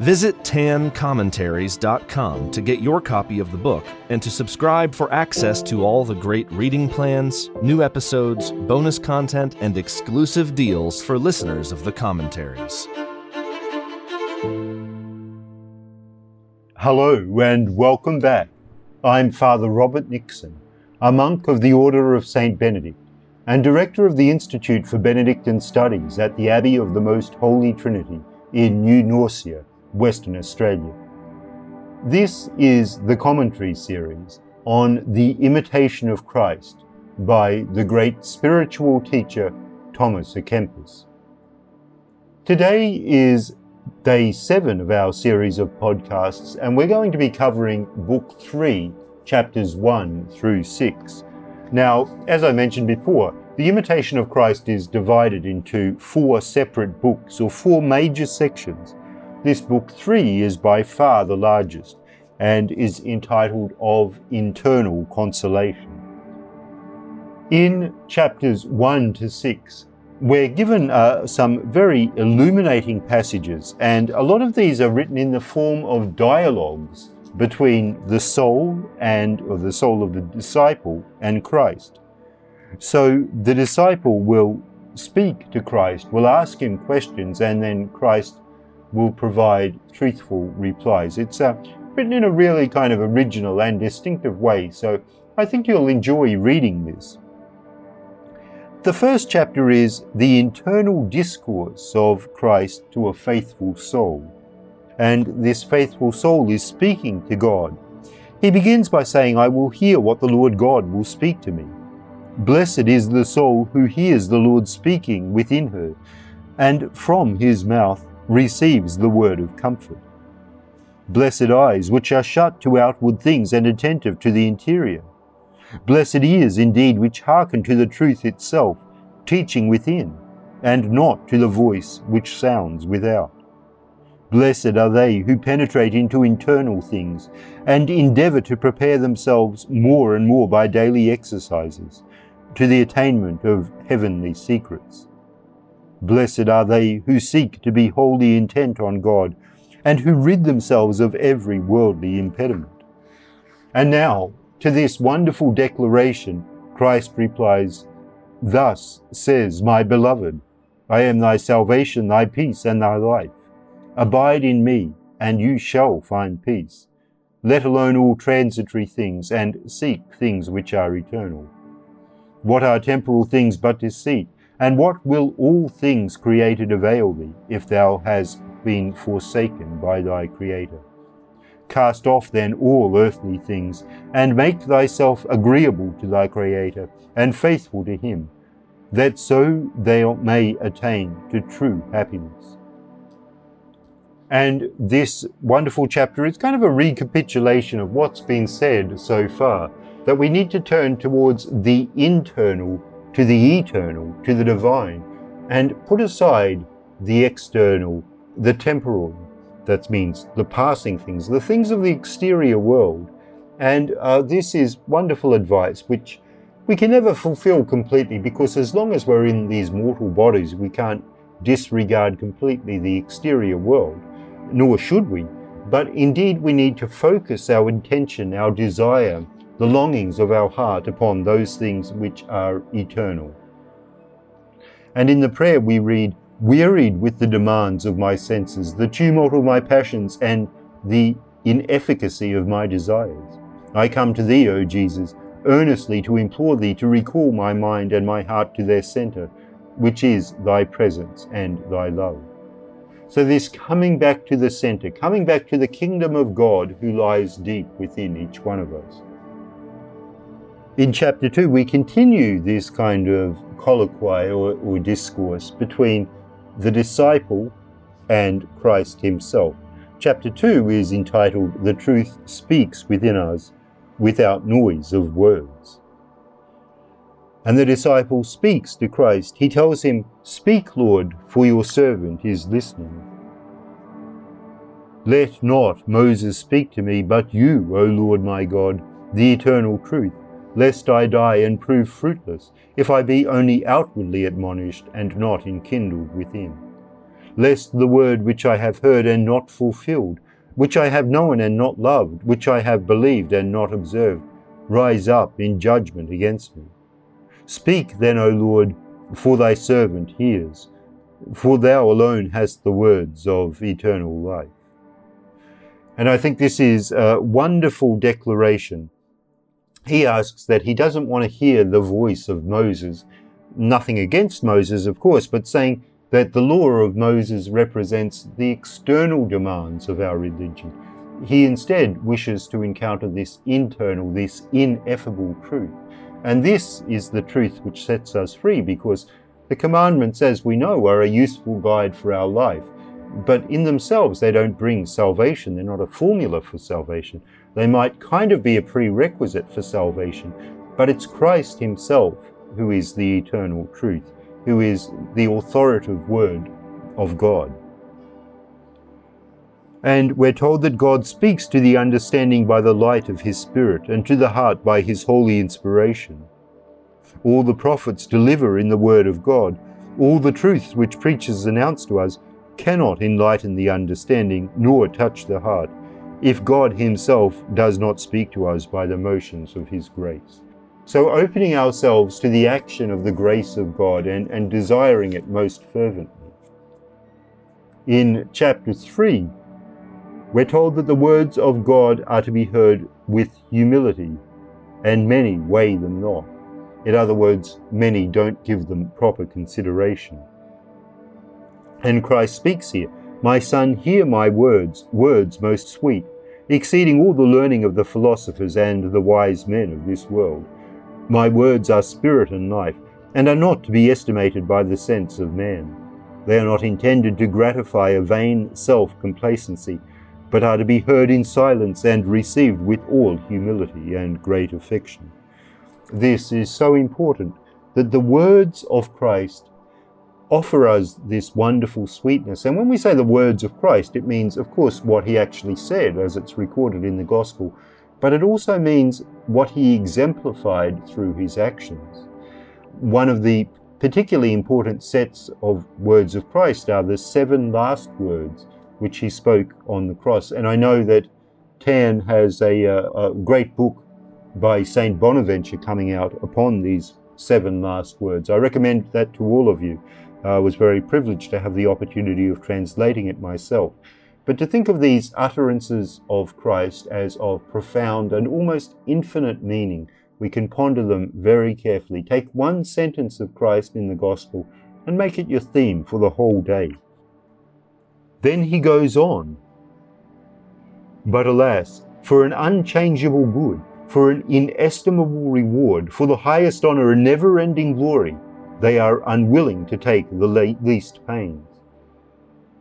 Visit tancommentaries.com to get your copy of the book and to subscribe for access to all the great reading plans, new episodes, bonus content, and exclusive deals for listeners of the commentaries. Hello and welcome back. I'm Father Robert Nixon, a monk of the Order of St. Benedict and director of the Institute for Benedictine Studies at the Abbey of the Most Holy Trinity in New Norcia, Western Australia. This is the commentary series on The Imitation of Christ by the great spiritual teacher Thomas à Kempis. Today is day seven of our series of podcasts, and we're going to be covering Book Three, chapters one through six. Now, as I mentioned before, the Imitation of Christ is divided into four separate books or four major sections. This book three is by far the largest and is entitled Of Internal Consolation. In chapters 1 to 6, we're given uh, some very illuminating passages, and a lot of these are written in the form of dialogues between the soul and or the soul of the disciple and Christ. So the disciple will speak to Christ, will ask him questions, and then Christ will provide truthful replies. It's uh, written in a really kind of original and distinctive way, so I think you'll enjoy reading this. The first chapter is the internal discourse of Christ to a faithful soul. And this faithful soul is speaking to God. He begins by saying, I will hear what the Lord God will speak to me. Blessed is the soul who hears the Lord speaking within her, and from his mouth receives the word of comfort. Blessed eyes, which are shut to outward things and attentive to the interior. Blessed ears, indeed, which hearken to the truth itself, teaching within, and not to the voice which sounds without. Blessed are they who penetrate into internal things, and endeavour to prepare themselves more and more by daily exercises, to the attainment of heavenly secrets. Blessed are they who seek to be wholly intent on God, and who rid themselves of every worldly impediment. And now, to this wonderful declaration, Christ replies, Thus says my beloved, I am thy salvation, thy peace, and thy life. Abide in me, and you shall find peace. Let alone all transitory things, and seek things which are eternal. What are temporal things but deceit? And what will all things created avail thee, if thou hast been forsaken by thy Creator? Cast off then all earthly things, and make thyself agreeable to thy Creator, and faithful to him, that so thou may attain to true happiness. And this wonderful chapter is kind of a recapitulation of what's been said so far, that we need to turn towards the internal to the eternal, to the divine, and put aside the external, the temporal, that means the passing things, the things of the exterior world. And uh, this is wonderful advice, which we can never fulfill completely because as long as we're in these mortal bodies, we can't disregard completely the exterior world, nor should we. But indeed, we need to focus our intention, our desire, the longings of our heart upon those things which are eternal. And in the prayer we read, Wearied with the demands of my senses, the tumult of my passions, and the inefficacy of my desires. I come to thee, O Jesus, earnestly to implore thee to recall my mind and my heart to their centre, which is thy presence and thy love. So, this coming back to the centre, coming back to the kingdom of God who lies deep within each one of us. In chapter 2, we continue this kind of colloquy or, or, discourse between the disciple and Christ himself. Chapter 2 is entitled The Truth Speaks Within Us, without noise of words. And the disciple speaks to Christ. He tells him, Speak, Lord, for your servant is listening. Let not Moses speak to me, but you, O Lord my God, the eternal truth, lest I die and prove fruitless, if I be only outwardly admonished and not enkindled within. Lest the word which I have heard and not fulfilled, which I have known and not loved, which I have believed and not observed, rise up in judgment against me. Speak then, O Lord, for thy servant hears, for thou alone hast the words of eternal life. And I think this is a wonderful declaration. He asks that he doesn't want to hear the voice of Moses, nothing against Moses, of course, but saying that the law of Moses represents the external demands of our religion. He instead wishes to encounter this internal, this ineffable truth. And this is the truth which sets us free because the commandments, as we know, are a useful guide for our life. But in themselves, they don't bring salvation. They're not a formula for salvation. They might kind of be a prerequisite for salvation, but it's Christ Himself who is the eternal truth, who is the authoritative word of God. And we're told that God speaks to the understanding by the light of His Spirit, and to the heart by His holy inspiration. All the prophets deliver in the Word of God. All the truths which preachers announce to us cannot enlighten the understanding nor touch the heart if God Himself does not speak to us by the motions of His grace. So, opening ourselves to the action of the grace of God and, and desiring it most fervently. In chapter 3, we're told that the words of God are to be heard with humility, and many weigh them not. In other words, many don't give them proper consideration. And Christ speaks here My son, hear my words, words most sweet, exceeding all the learning of the philosophers and the wise men of this world. My words are spirit and life, and are not to be estimated by the sense of man. They are not intended to gratify a vain self complacency but are to be heard in silence and received with all humility and great affection. This is so important that the words of Christ offer us this wonderful sweetness. And when we say the words of Christ, it means, of course, what he actually said as it's recorded in the Gospel, but it also means what he exemplified through his actions. One of the particularly important sets of words of Christ are the seven last words which he spoke on the cross. And I know that Tan has a, uh, a great book by Saint Bonaventure coming out upon these seven last words. I recommend that to all of you. I was very privileged to have the opportunity of translating it myself. But to think of these utterances of Christ as of profound and almost infinite meaning, we can ponder them very carefully. Take one sentence of Christ in the Gospel and make it your theme for the whole day. Then he goes on. But alas, for an unchangeable good, for an inestimable reward, for the highest honour and never ending glory, they are unwilling to take the least pains.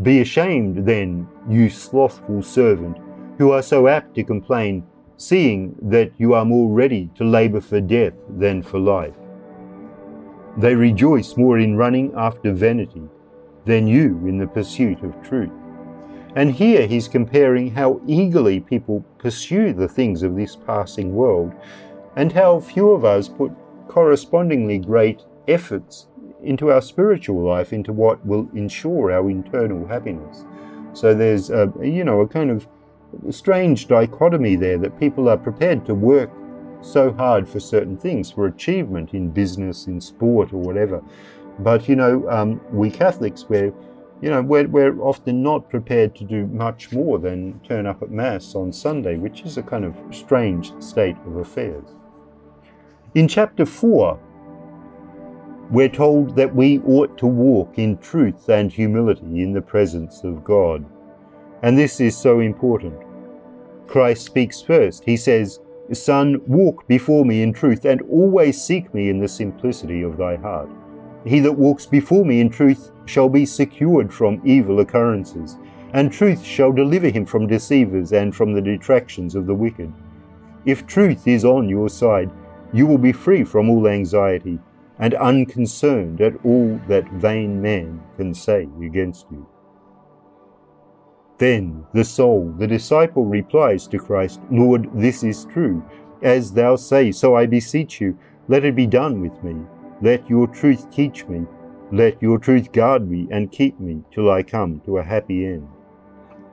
Be ashamed, then, you slothful servant, who are so apt to complain, seeing that you are more ready to labour for death than for life. They rejoice more in running after vanity than you in the pursuit of truth. And here he's comparing how eagerly people pursue the things of this passing world, and how few of us put correspondingly great efforts into our spiritual life, into what will ensure our internal happiness. So there's, a, you know, a kind of strange dichotomy there that people are prepared to work so hard for certain things, for achievement in business, in sport, or whatever, but you know, um, we Catholics, we're you know, we're, we're often not prepared to do much more than turn up at Mass on Sunday, which is a kind of strange state of affairs. In chapter 4, we're told that we ought to walk in truth and humility in the presence of God. And this is so important. Christ speaks first. He says, Son, walk before me in truth and always seek me in the simplicity of thy heart. He that walks before me in truth shall be secured from evil occurrences, and truth shall deliver him from deceivers and from the detractions of the wicked. If truth is on your side, you will be free from all anxiety and unconcerned at all that vain man can say against you. Then the soul, the disciple, replies to Christ, Lord, this is true. As thou say, so I beseech you, let it be done with me. Let your truth teach me. Let your truth guard me and keep me till I come to a happy end.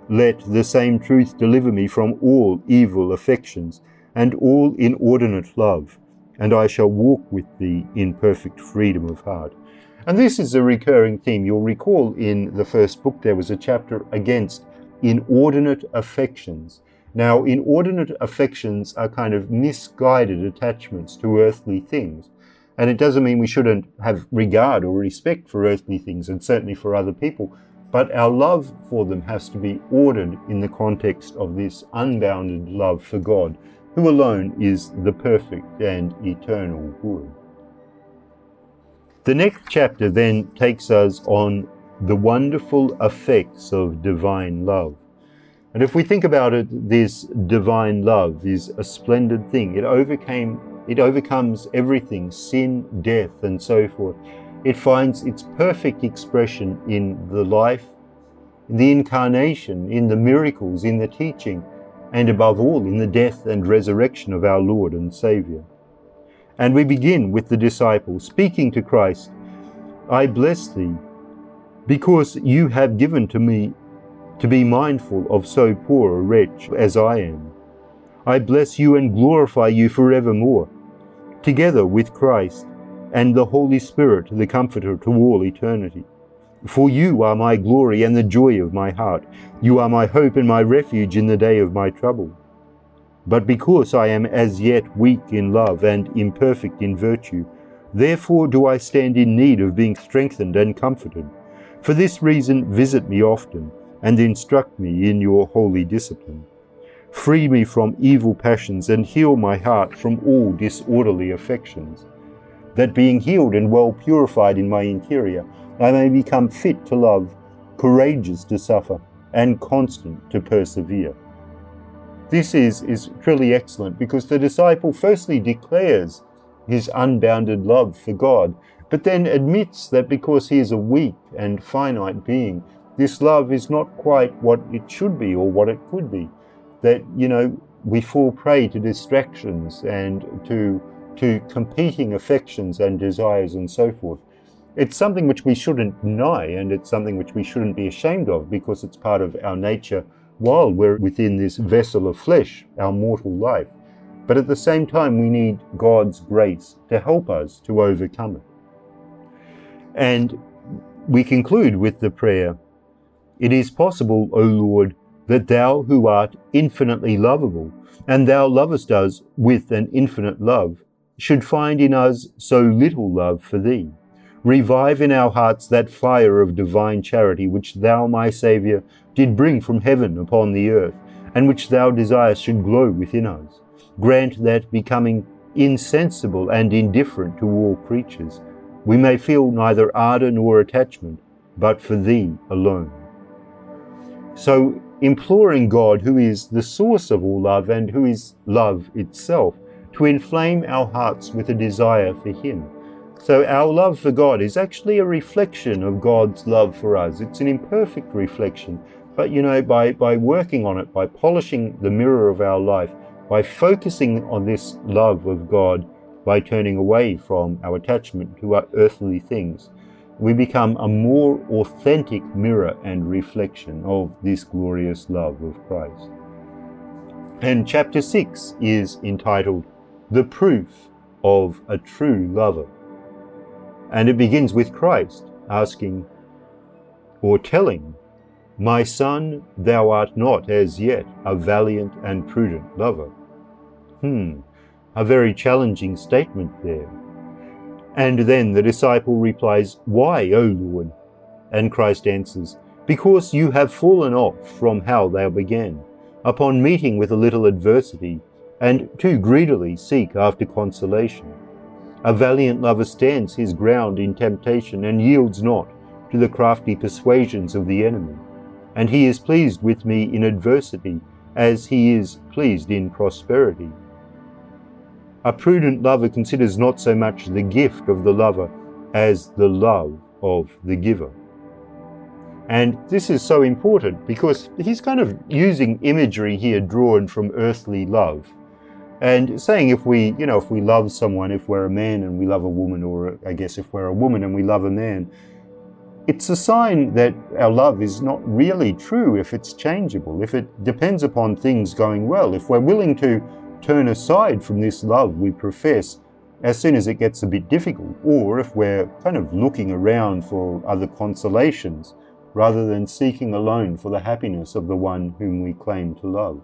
Let the same truth deliver me from all evil affections and all inordinate love, and I shall walk with thee in perfect freedom of heart. And this is a recurring theme. You'll recall in the first book there was a chapter against inordinate affections. Now, inordinate affections are kind of misguided attachments to earthly things. And it doesn't mean we shouldn't have regard or respect for earthly things and certainly for other people, but our love for them has to be ordered in the context of this unbounded love for God, who alone is the perfect and eternal good. The next chapter then takes us on the wonderful effects of divine love. And if we think about it, this divine love is a splendid thing. It overcame, it overcomes everything, sin, death, and so forth. It finds its perfect expression in the life, in the incarnation, in the miracles, in the teaching, and above all in the death and resurrection of our Lord and Saviour. And we begin with the disciple speaking to Christ I bless thee, because you have given to me to be mindful of so poor a wretch as I am. I bless you and glorify you forevermore, together with Christ and the Holy Spirit, the Comforter to all eternity. For you are my glory and the joy of my heart. You are my hope and my refuge in the day of my trouble. But because I am as yet weak in love and imperfect in virtue, therefore do I stand in need of being strengthened and comforted. For this reason, visit me often and instruct me in your holy discipline. Free me from evil passions and heal my heart from all disorderly affections that being healed and well purified in my interior, I may become fit to love, courageous to suffer, and constant to persevere. This is, is truly excellent because the disciple firstly declares his unbounded love for God, but then admits that because he is a weak and finite being, this love is not quite what it should be or what it could be. That, you know, we fall prey to distractions and to to competing affections and desires and so forth. It's something which we shouldn't deny and it's something which we shouldn't be ashamed of because it's part of our nature while we're within this vessel of flesh, our mortal life. But at the same time, we need God's grace to help us to overcome it. And we conclude with the prayer It is possible, O Lord, that thou who art infinitely lovable, and thou lovest us with an infinite love, should find in us so little love for thee. Revive in our hearts that fire of divine charity which thou, my Saviour, did bring from heaven upon the earth, and which thou desirest should glow within us. Grant that, becoming insensible and indifferent to all creatures, we may feel neither ardour nor attachment, but for thee alone. So, imploring God, who is the source of all love and who is love itself, to inflame our hearts with a desire for Him. So, our love for God is actually a reflection of God's love for us. It's an imperfect reflection, but you know, by, by working on it, by polishing the mirror of our life, by focusing on this love of God, by turning away from our attachment to our earthly things, we become a more authentic mirror and reflection of this glorious love of Christ. And chapter 6 is entitled the proof of a true lover. And it begins with Christ asking or telling, My son, thou art not as yet a valiant and prudent lover. Hmm, a very challenging statement there. And then the disciple replies, Why, O Lord? And Christ answers, Because you have fallen off from how thou began. Upon meeting with a little adversity, and too greedily seek after consolation. A valiant lover stands his ground in temptation and yields not to the crafty persuasions of the enemy. And he is pleased with me in adversity, as he is pleased in prosperity. A prudent lover considers not so much the gift of the lover as the love of the giver. And this is so important because he's kind of using imagery here drawn from earthly love. And saying if we, you know, if we love someone, if we're a man and we love a woman, or I guess if we're a woman and we love a man, it's a sign that our love is not really true if it's changeable, if it depends upon things going well, if we're willing to turn aside from this love we profess as soon as it gets a bit difficult, or if we're kind of looking around for other consolations rather than seeking alone for the happiness of the one whom we claim to love.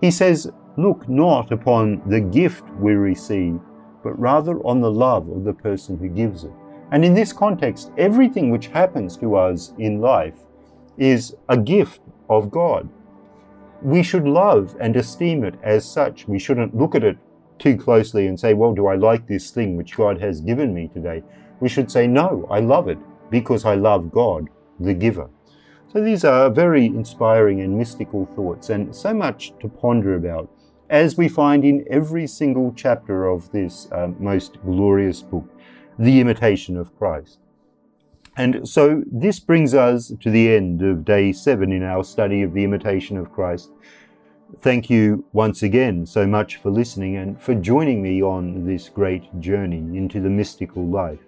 He says, Look not upon the gift we receive, but rather on the love of the person who gives it. And in this context, everything which happens to us in life is a gift of God we should love and esteem it as such. We shouldn't look at it too closely and say, well, do I like this thing which God has given me today? We should say, no, I love it because I love God, the giver. So these are very inspiring and mystical thoughts and so much to ponder about, as we find in every single chapter of this uh, most glorious book, The Imitation of Christ. And so this brings us to the end of day seven in our study of the imitation of Christ. Thank you once again so much for listening and for joining me on this great journey into the mystical life.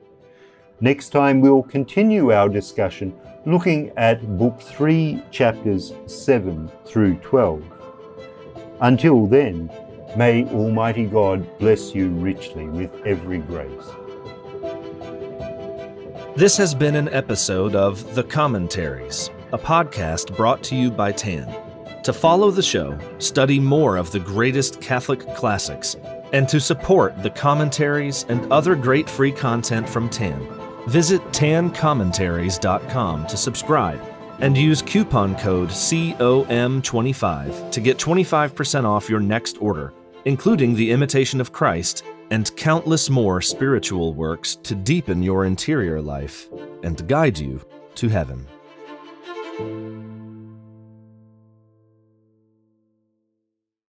Next time, we'll continue our discussion looking at Book 3, chapters 7 through 12. Until then, may Almighty God bless you richly with every grace. This has been an episode of The Commentaries, a podcast brought to you by TAN. To follow the show, study more of the greatest Catholic classics, and to support the commentaries and other great free content from TAN, visit tancommentaries.com to subscribe and use coupon code COM25 to get 25% off your next order, including The Imitation of Christ and countless more spiritual works to deepen your interior life and guide you to heaven.